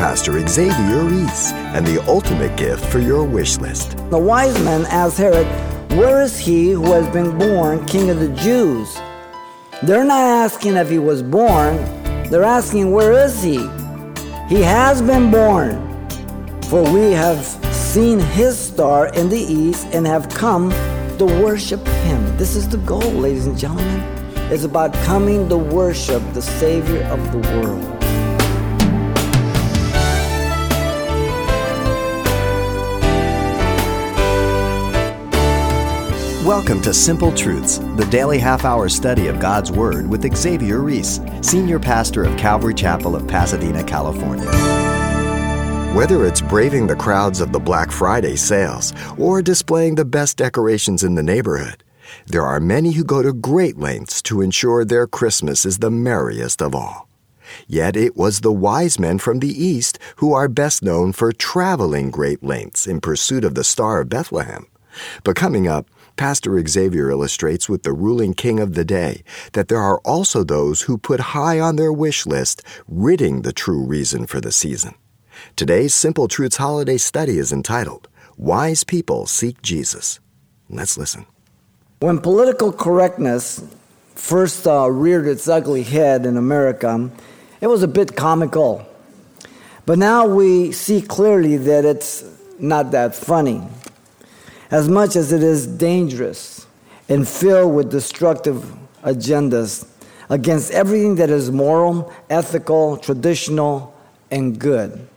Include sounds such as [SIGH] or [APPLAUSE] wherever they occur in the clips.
Pastor Xavier Reese and the ultimate gift for your wish list. The wise men asked Herod, Where is he who has been born king of the Jews? They're not asking if he was born, they're asking, Where is he? He has been born, for we have seen his star in the east and have come to worship him. This is the goal, ladies and gentlemen. It's about coming to worship the Savior of the world. Welcome to Simple Truths, the daily half hour study of God's Word with Xavier Reese, Senior Pastor of Calvary Chapel of Pasadena, California. Whether it's braving the crowds of the Black Friday sales or displaying the best decorations in the neighborhood, there are many who go to great lengths to ensure their Christmas is the merriest of all. Yet it was the wise men from the East who are best known for traveling great lengths in pursuit of the Star of Bethlehem. But coming up, Pastor Xavier illustrates with the ruling king of the day that there are also those who put high on their wish list ridding the true reason for the season. Today's Simple Truths holiday study is entitled Wise People Seek Jesus. Let's listen. When political correctness first uh, reared its ugly head in America, it was a bit comical. But now we see clearly that it's not that funny as much as it is dangerous and filled with destructive agendas against everything that is moral, ethical, traditional, and good.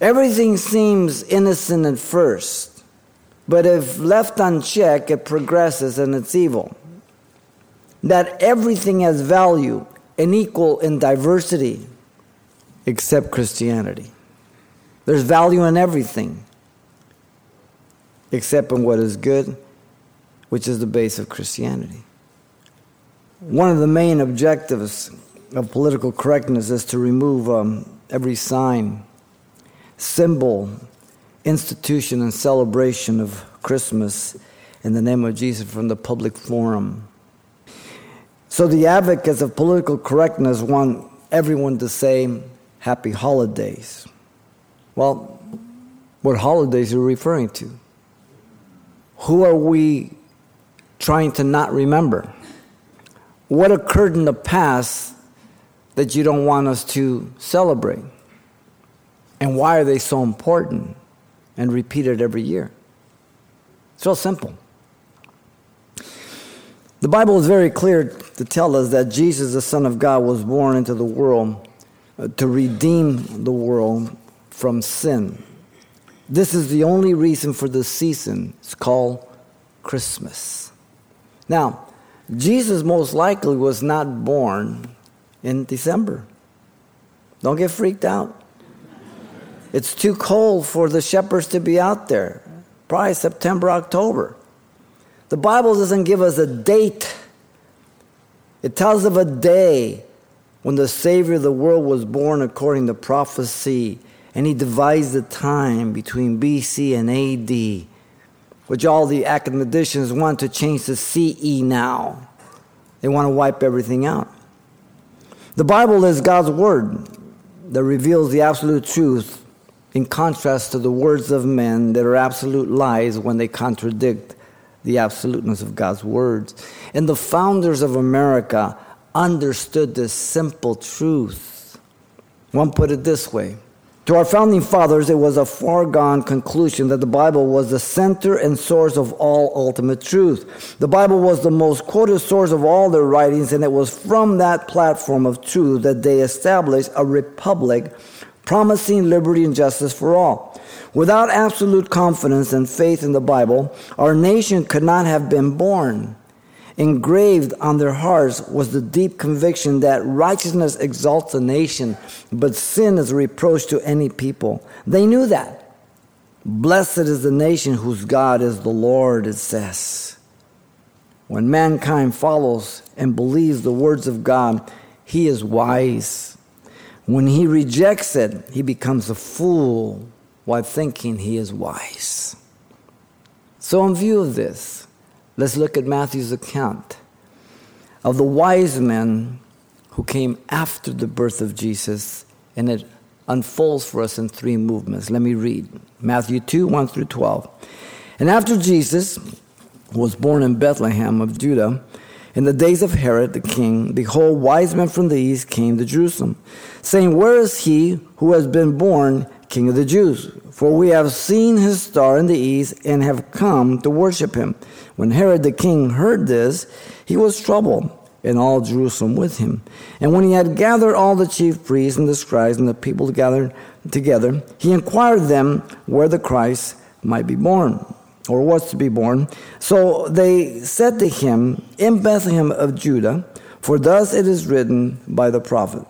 Everything seems innocent at first, but if left unchecked, it progresses and it's evil. That everything has value and equal in diversity except Christianity. There's value in everything except in what is good, which is the base of Christianity. One of the main objectives of political correctness is to remove um, every sign, symbol, institution, and celebration of Christmas in the name of Jesus from the public forum. So the advocates of political correctness want everyone to say happy holidays. Well, what holidays are you referring to? Who are we trying to not remember? What occurred in the past that you don't want us to celebrate? And why are they so important and repeated every year? It's real simple. The Bible is very clear to tell us that Jesus, the Son of God, was born into the world uh, to redeem the world from sin. This is the only reason for the season. It's called Christmas. Now, Jesus most likely was not born in December. Don't get freaked out. It's too cold for the shepherds to be out there. Probably September, October. The Bible doesn't give us a date, it tells of a day when the Savior of the world was born according to prophecy and he divides the time between BC and AD, which all the academicians want to change to CE now. They want to wipe everything out. The Bible is God's word that reveals the absolute truth in contrast to the words of men that are absolute lies when they contradict the absoluteness of God's words. And the founders of America understood this simple truth. One put it this way to our founding fathers, it was a foregone conclusion that the Bible was the center and source of all ultimate truth. The Bible was the most quoted source of all their writings, and it was from that platform of truth that they established a republic promising liberty and justice for all. Without absolute confidence and faith in the Bible, our nation could not have been born. Engraved on their hearts was the deep conviction that righteousness exalts a nation, but sin is a reproach to any people. They knew that. Blessed is the nation whose God is the Lord, it says. When mankind follows and believes the words of God, he is wise. When he rejects it, he becomes a fool while thinking he is wise. So, in view of this, Let's look at Matthew's account of the wise men who came after the birth of Jesus, and it unfolds for us in three movements. Let me read Matthew 2 1 through 12. And after Jesus was born in Bethlehem of Judah, in the days of Herod the king, behold, wise men from the east came to Jerusalem, saying, Where is he who has been born king of the Jews? For we have seen his star in the east and have come to worship him. When Herod the king heard this, he was troubled, and all Jerusalem with him. And when he had gathered all the chief priests and the scribes and the people gathered together, he inquired them where the Christ might be born or was to be born. So they said to him, In Bethlehem of Judah, for thus it is written by the prophet.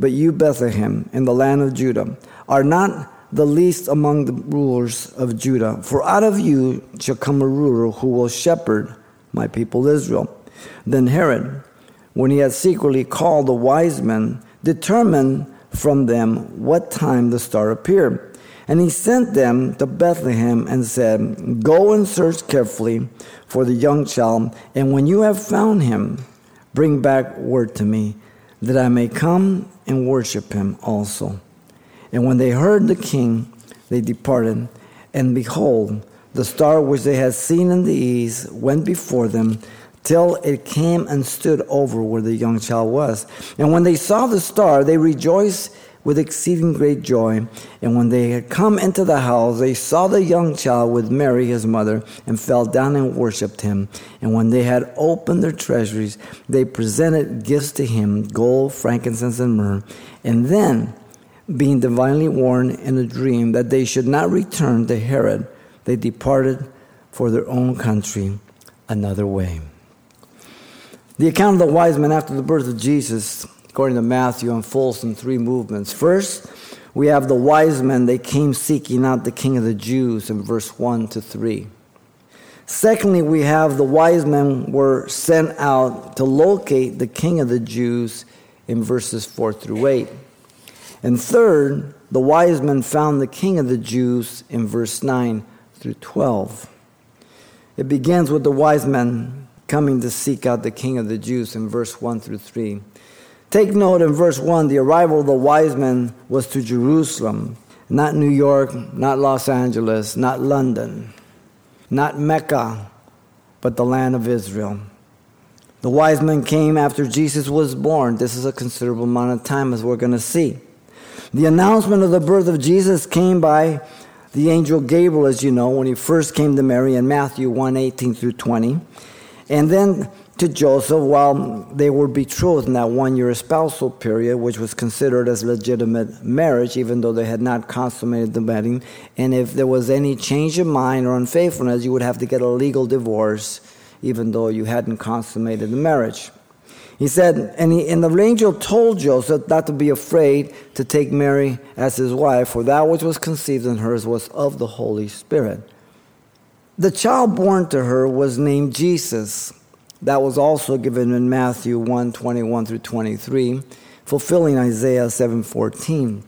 But you, Bethlehem, in the land of Judah, are not the least among the rulers of Judah, for out of you shall come a ruler who will shepherd my people Israel. Then Herod, when he had secretly called the wise men, determined from them what time the star appeared. And he sent them to Bethlehem and said, Go and search carefully for the young child, and when you have found him, bring back word to me, that I may come and worship him also. And when they heard the king, they departed, and behold, the star which they had seen in the east went before them till it came and stood over where the young child was. And when they saw the star, they rejoiced with exceeding great joy. And when they had come into the house, they saw the young child with Mary, his mother, and fell down and worshipped him. And when they had opened their treasuries, they presented gifts to him gold, frankincense, and myrrh. And then, being divinely warned in a dream that they should not return to Herod, they departed for their own country another way. The account of the wise men after the birth of Jesus according to Matthew, unfolds in three movements. First, we have the wise men, they came seeking out the king of the Jews in verse 1 to 3. Secondly, we have the wise men were sent out to locate the king of the Jews in verses 4 through 8. And third, the wise men found the king of the Jews in verse 9 through 12. It begins with the wise men coming to seek out the king of the Jews in verse 1 through 3. Take note in verse 1 the arrival of the wise men was to Jerusalem, not New York, not Los Angeles, not London, not Mecca, but the land of Israel. The wise men came after Jesus was born. This is a considerable amount of time, as we're going to see. The announcement of the birth of Jesus came by the angel Gabriel, as you know, when he first came to Mary in Matthew 1 18 through 20. And then to Joseph while they were betrothed in that one year spousal period, which was considered as legitimate marriage, even though they had not consummated the wedding. And if there was any change of mind or unfaithfulness, you would have to get a legal divorce, even though you hadn't consummated the marriage. He said, and, he, and the angel told Joseph not to be afraid to take Mary as his wife, for that which was conceived in her was of the Holy Spirit. The child born to her was named Jesus that was also given in Matthew 1 21 through 23, fulfilling Isaiah 7:14.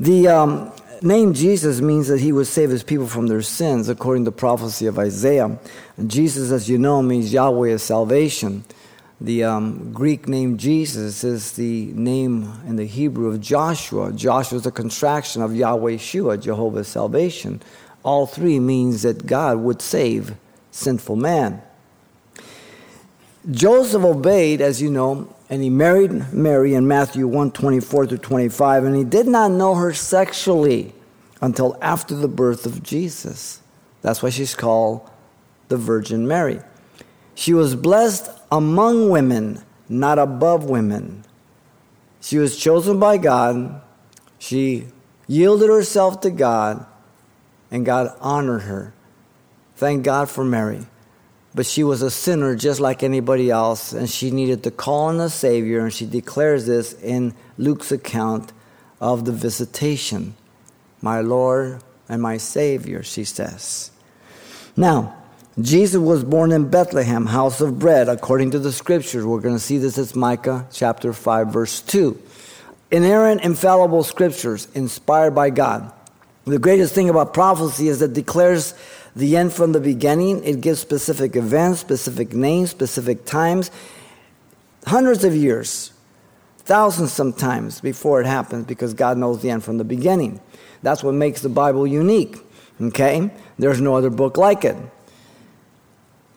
The um, name Jesus means that he would save his people from their sins, according to prophecy of Isaiah. And Jesus, as you know, means Yahweh is salvation. The um, Greek name Jesus is the name in the Hebrew of Joshua. Joshua is a contraction of Yahweh Shua, Jehovah's salvation. All three means that God would save sinful man. Joseph obeyed, as you know, and he married Mary in Matthew 1 24 to 25, and he did not know her sexually until after the birth of Jesus. That's why she's called the Virgin Mary. She was blessed among women, not above women. She was chosen by God. She yielded herself to God, and God honored her. Thank God for Mary but she was a sinner just like anybody else, and she needed to call on the Savior, and she declares this in Luke's account of the visitation. My Lord and my Savior, she says. Now, Jesus was born in Bethlehem, house of bread, according to the scriptures. We're going to see this as Micah chapter 5, verse 2. Inerrant, infallible scriptures inspired by God. The greatest thing about prophecy is that it declares the end from the beginning. It gives specific events, specific names, specific times, hundreds of years thousands sometimes before it happens because God knows the end from the beginning. That's what makes the Bible unique. Okay? There's no other book like it.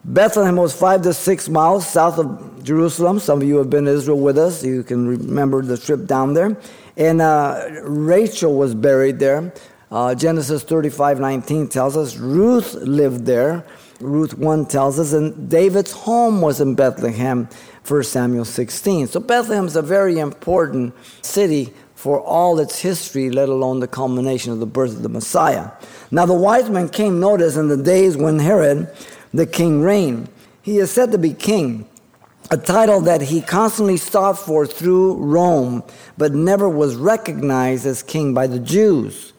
Bethlehem was five to six miles south of Jerusalem. Some of you have been to Israel with us. You can remember the trip down there. And uh, Rachel was buried there. Uh, Genesis 35 19 tells us Ruth lived there. Ruth 1 tells us, and David's home was in Bethlehem, 1 Samuel 16. So Bethlehem is a very important city for all its history, let alone the culmination of the birth of the Messiah. Now, the wise men came, notice, in the days when Herod the king reign. He is said to be king, a title that he constantly sought for through Rome, but never was recognized as king by the Jews.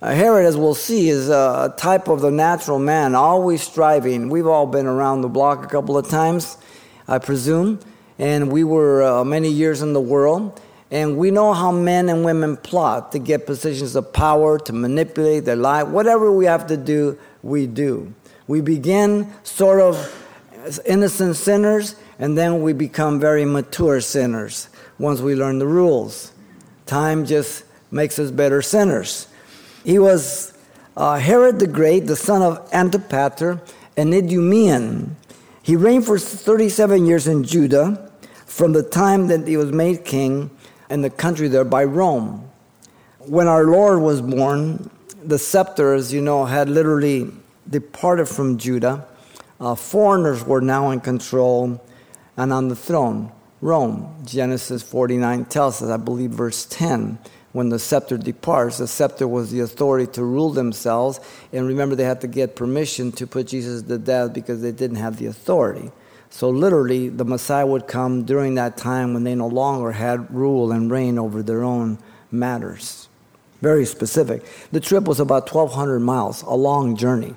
Uh, Herod, as we'll see, is a type of the natural man, always striving. We've all been around the block a couple of times, I presume, and we were uh, many years in the world. And we know how men and women plot to get positions of power, to manipulate their life. Whatever we have to do, we do. We begin sort of innocent sinners, and then we become very mature sinners once we learn the rules. Time just makes us better sinners. He was uh, Herod the Great, the son of Antipater, an Idumean. He reigned for 37 years in Judah from the time that he was made king in the country there by Rome. When our Lord was born, the scepter, as you know, had literally departed from Judah. Uh, foreigners were now in control and on the throne. Rome, Genesis 49 tells us, I believe, verse 10 when the scepter departs, the scepter was the authority to rule themselves. And remember, they had to get permission to put Jesus to death because they didn't have the authority. So, literally, the Messiah would come during that time when they no longer had rule and reign over their own matters. Very specific. The trip was about 1,200 miles, a long journey.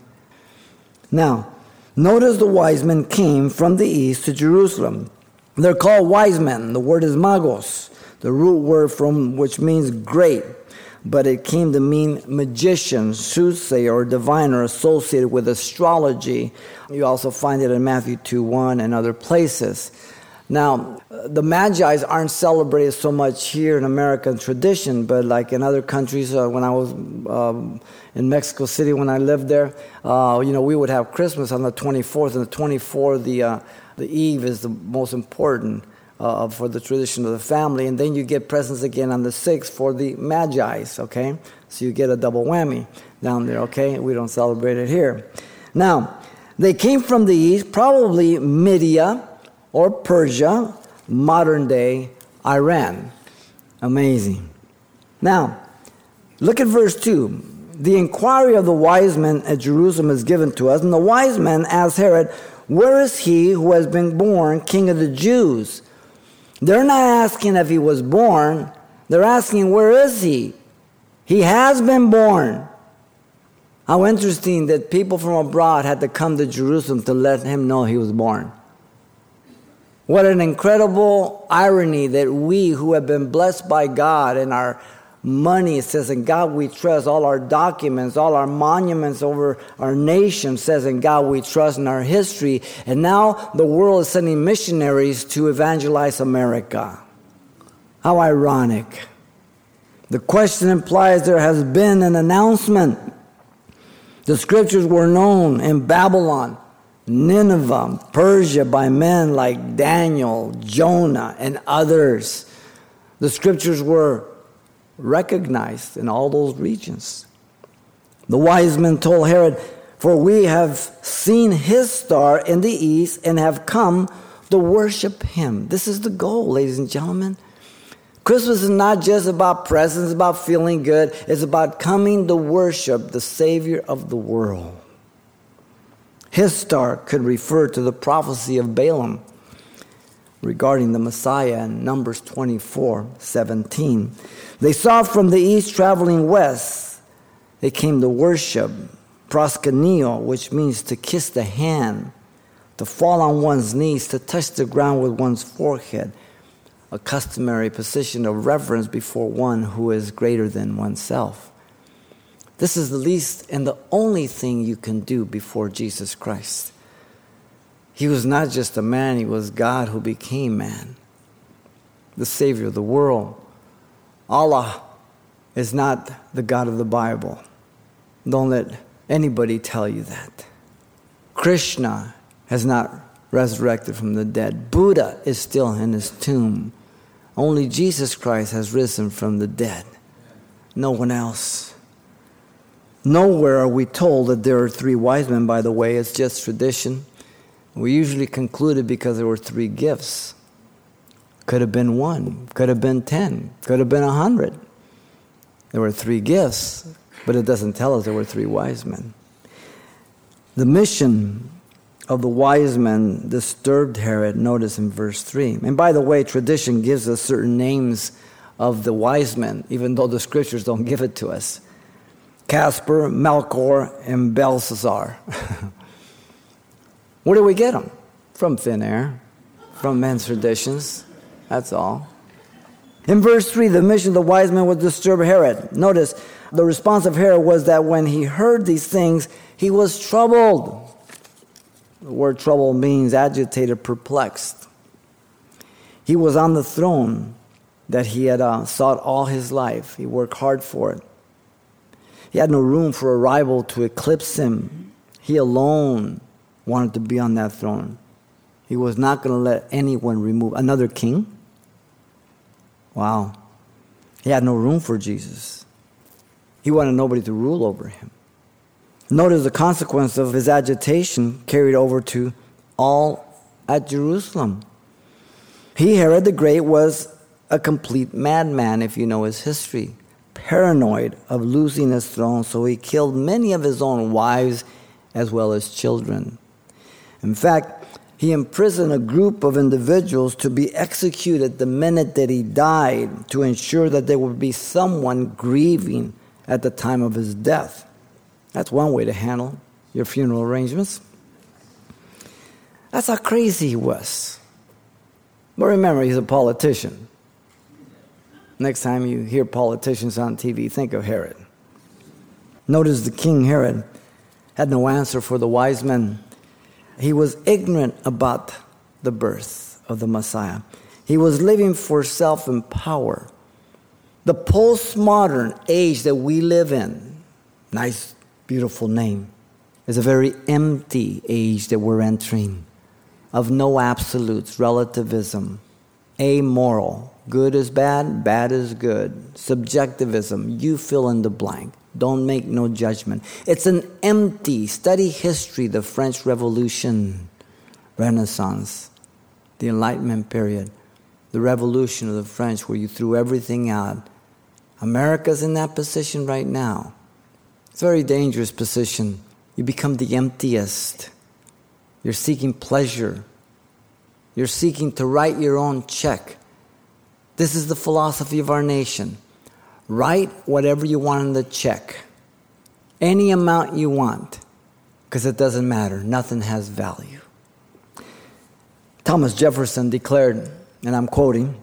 Now, notice the wise men came from the east to Jerusalem. They're called wise men. The word is magos the root word from which means great, but it came to mean magician, soothsayer, or diviner associated with astrology. You also find it in Matthew 2 1 and other places. Now, the Magi's aren't celebrated so much here in American tradition, but like in other countries, uh, when I was um, in Mexico City, when I lived there, uh, you know, we would have Christmas on the 24th, and the 24th, the, uh, the eve is the most important uh, for the tradition of the family, and then you get presents again on the 6th for the Magi's, okay? So you get a double whammy down there, okay? We don't celebrate it here. Now, they came from the east, probably Media or Persia, modern day Iran. Amazing. Now, look at verse 2. The inquiry of the wise men at Jerusalem is given to us, and the wise men asked Herod, Where is he who has been born king of the Jews? They're not asking if he was born, they're asking, where is he? He has been born. How interesting that people from abroad had to come to Jerusalem to let him know he was born. What an incredible irony that we who have been blessed by God in our money. Says, In God we trust. All our documents, all our monuments over our nation says, In God we trust in our history. And now the world is sending missionaries to evangelize America. How ironic. The question implies there has been an announcement. The scriptures were known in Babylon, Nineveh, Persia by men like Daniel, Jonah, and others. The scriptures were recognized in all those regions. The wise men told Herod, For we have seen his star in the east and have come to worship him. This is the goal, ladies and gentlemen. Christmas is not just about presents, about feeling good. It's about coming to worship the Savior of the world. His star could refer to the prophecy of Balaam regarding the Messiah in Numbers 24 17. They saw from the east traveling west. They came to worship proskuneo, which means to kiss the hand, to fall on one's knees, to touch the ground with one's forehead, a customary position of reverence before one who is greater than oneself. This is the least and the only thing you can do before Jesus Christ. He was not just a man, he was God who became man. the Savior of the world. Allah is not the God of the Bible. Don't let anybody tell you that. Krishna has not resurrected from the dead. Buddha is still in his tomb. Only Jesus Christ has risen from the dead. No one else. Nowhere are we told that there are three wise men, by the way, it's just tradition. We usually conclude it because there were three gifts. Could have been one, could have been ten, could have been a hundred. There were three gifts, but it doesn't tell us there were three wise men. The mission of the wise men disturbed Herod, notice in verse 3. And by the way, tradition gives us certain names of the wise men, even though the scriptures don't give it to us Casper, Melchior, and Belshazzar. [LAUGHS] Where do we get them? From thin air, from men's traditions. That's all. In verse 3, the mission of the wise men was to disturb Herod. Notice the response of Herod was that when he heard these things, he was troubled. The word trouble means agitated, perplexed. He was on the throne that he had uh, sought all his life. He worked hard for it. He had no room for a rival to eclipse him. He alone wanted to be on that throne. He was not going to let anyone remove another king. Wow. He had no room for Jesus. He wanted nobody to rule over him. Notice the consequence of his agitation carried over to all at Jerusalem. He, Herod the Great, was a complete madman, if you know his history, paranoid of losing his throne, so he killed many of his own wives as well as children. In fact, he imprisoned a group of individuals to be executed the minute that he died to ensure that there would be someone grieving at the time of his death. That's one way to handle your funeral arrangements. That's how crazy he was. But remember, he's a politician. Next time you hear politicians on TV, think of Herod. Notice the king Herod had no answer for the wise men. He was ignorant about the birth of the Messiah. He was living for self and power. The postmodern age that we live in, nice beautiful name. It's a very empty age that we're entering of no absolutes, relativism, amoral. Good is bad, bad is good. Subjectivism, you fill in the blank. Don't make no judgment. It's an empty, study history, the French Revolution, Renaissance, the Enlightenment period, the revolution of the French, where you threw everything out. America's in that position right now. It's a very dangerous position. You become the emptiest. You're seeking pleasure. You're seeking to write your own check. This is the philosophy of our nation. Write whatever you want in the check, any amount you want, because it doesn't matter. Nothing has value. Thomas Jefferson declared, and I'm quoting,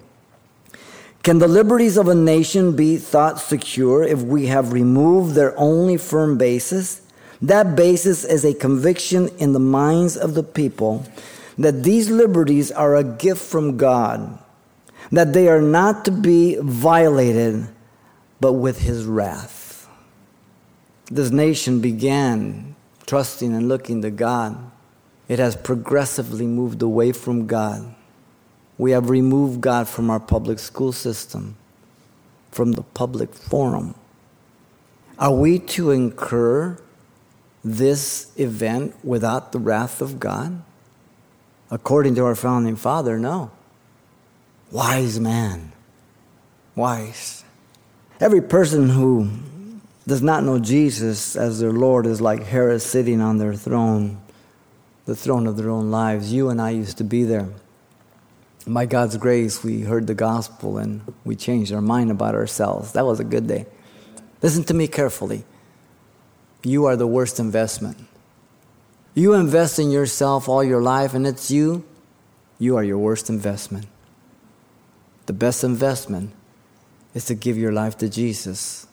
can the liberties of a nation be thought secure if we have removed their only firm basis? That basis is a conviction in the minds of the people that these liberties are a gift from God, that they are not to be violated, but with His wrath. This nation began trusting and looking to God. It has progressively moved away from God. We have removed God from our public school system, from the public forum. Are we to incur this event without the wrath of God? According to our founding father, no. Wise man. Wise. Every person who does not know Jesus as their Lord is like Herod sitting on their throne, the throne of their own lives. You and I used to be there by God's grace, we heard the gospel and we changed our mind about ourselves. That was a good day. Listen to me carefully. You are the worst investment. You invest in yourself all your life and it's you, you are your worst investment. The best investment is to give your life to Jesus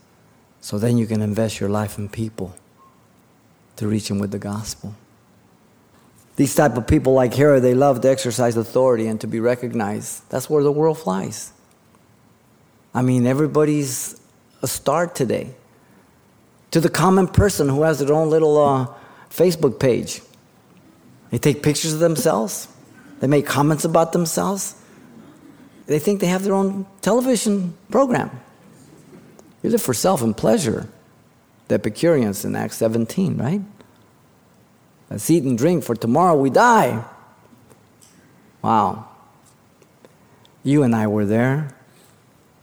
so then you can invest your life in people to reach them with the gospel. These type of people like Herod, they love to exercise authority and to be recognized. That's where the world flies. I mean, everybody's a star today. To the common person who has their own little uh, Facebook page, they take pictures of themselves, they make comments about themselves, they think they have their own television program. You live for self and pleasure. The Epicureans in Acts 17, right? Let's eat and drink, for tomorrow we die. Wow. You and I were there.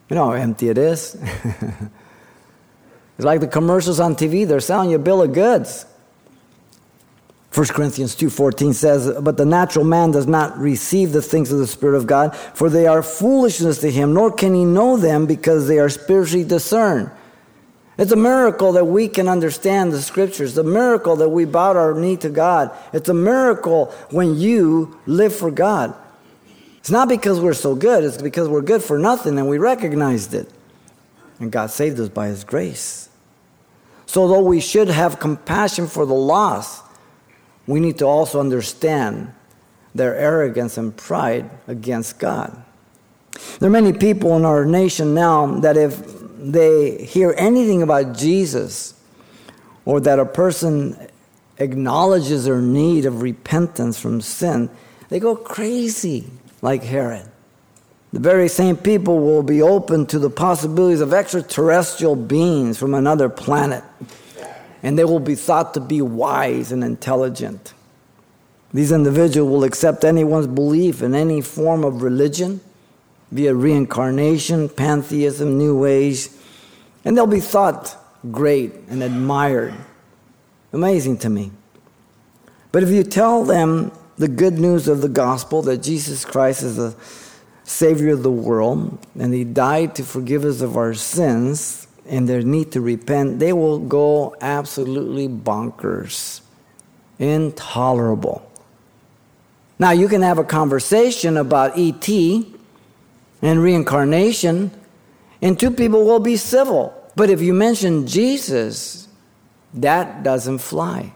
You know how empty it is. [LAUGHS] it's like the commercials on TV, they're selling you a bill of goods. 1 Corinthians 2:14 says, "But the natural man does not receive the things of the spirit of God, for they are foolishness to him, nor can he know them because they are spiritually discerned." It's a miracle that we can understand the scriptures. The miracle that we bowed our knee to God. It's a miracle when you live for God. It's not because we're so good, it's because we're good for nothing and we recognized it. And God saved us by His grace. So, though we should have compassion for the lost, we need to also understand their arrogance and pride against God. There are many people in our nation now that if they hear anything about Jesus or that a person acknowledges their need of repentance from sin, they go crazy like Herod. The very same people will be open to the possibilities of extraterrestrial beings from another planet, and they will be thought to be wise and intelligent. These individuals will accept anyone's belief in any form of religion via reincarnation, pantheism, New Age, and they'll be thought great and admired. Amazing to me. But if you tell them the good news of the gospel that Jesus Christ is the Savior of the world and He died to forgive us of our sins and their need to repent, they will go absolutely bonkers, intolerable. Now, you can have a conversation about ET and reincarnation, and two people will be civil. But if you mention Jesus, that doesn't fly.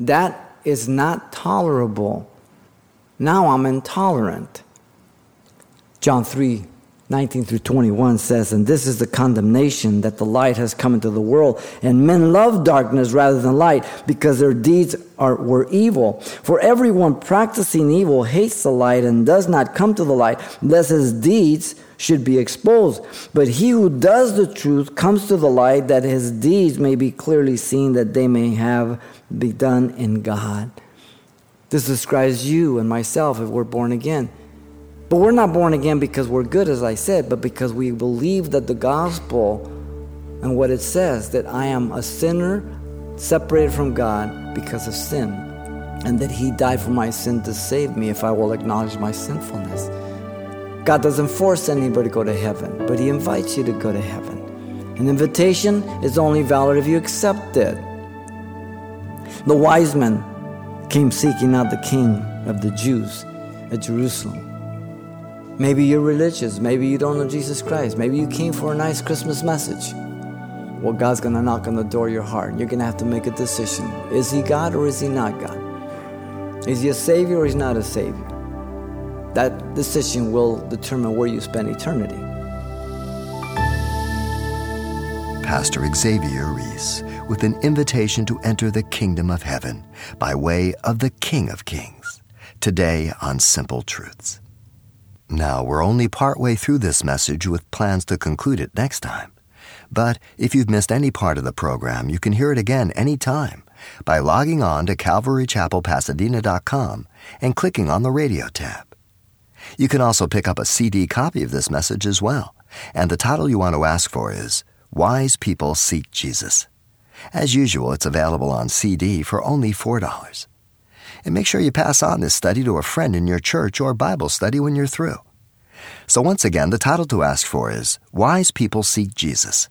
That is not tolerable. Now I'm intolerant. John 3 19 through 21 says, And this is the condemnation that the light has come into the world, and men love darkness rather than light, because their deeds are, were evil. For everyone practicing evil hates the light and does not come to the light, lest his deeds should be exposed. But he who does the truth comes to the light, that his deeds may be clearly seen, that they may have be done in God. This describes you and myself if we're born again. But we're not born again because we're good, as I said, but because we believe that the gospel and what it says that I am a sinner separated from God because of sin, and that He died for my sin to save me if I will acknowledge my sinfulness. God doesn't force anybody to go to heaven, but He invites you to go to heaven. An invitation is only valid if you accept it. The wise men came seeking out the King of the Jews at Jerusalem. Maybe you're religious. Maybe you don't know Jesus Christ. Maybe you came for a nice Christmas message. Well, God's going to knock on the door of your heart. You're going to have to make a decision. Is He God or is He not God? Is He a Savior or is He not a Savior? That decision will determine where you spend eternity. Pastor Xavier Reese with an invitation to enter the kingdom of heaven by way of the King of Kings. Today on Simple Truths. Now, we're only partway through this message with plans to conclude it next time. But if you've missed any part of the program, you can hear it again anytime by logging on to CalvaryChapelPasadena.com and clicking on the radio tab. You can also pick up a CD copy of this message as well, and the title you want to ask for is Wise People Seek Jesus. As usual, it's available on CD for only $4 and make sure you pass on this study to a friend in your church or Bible study when you're through. So, once again, the title to ask for is Wise People Seek Jesus,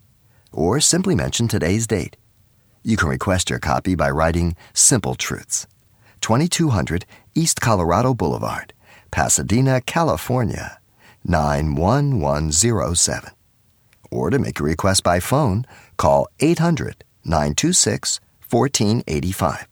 or simply mention today's date. You can request your copy by writing Simple Truths, 2200 East Colorado Boulevard, Pasadena, California, 91107. Or to make a request by phone, call 800 926 1485.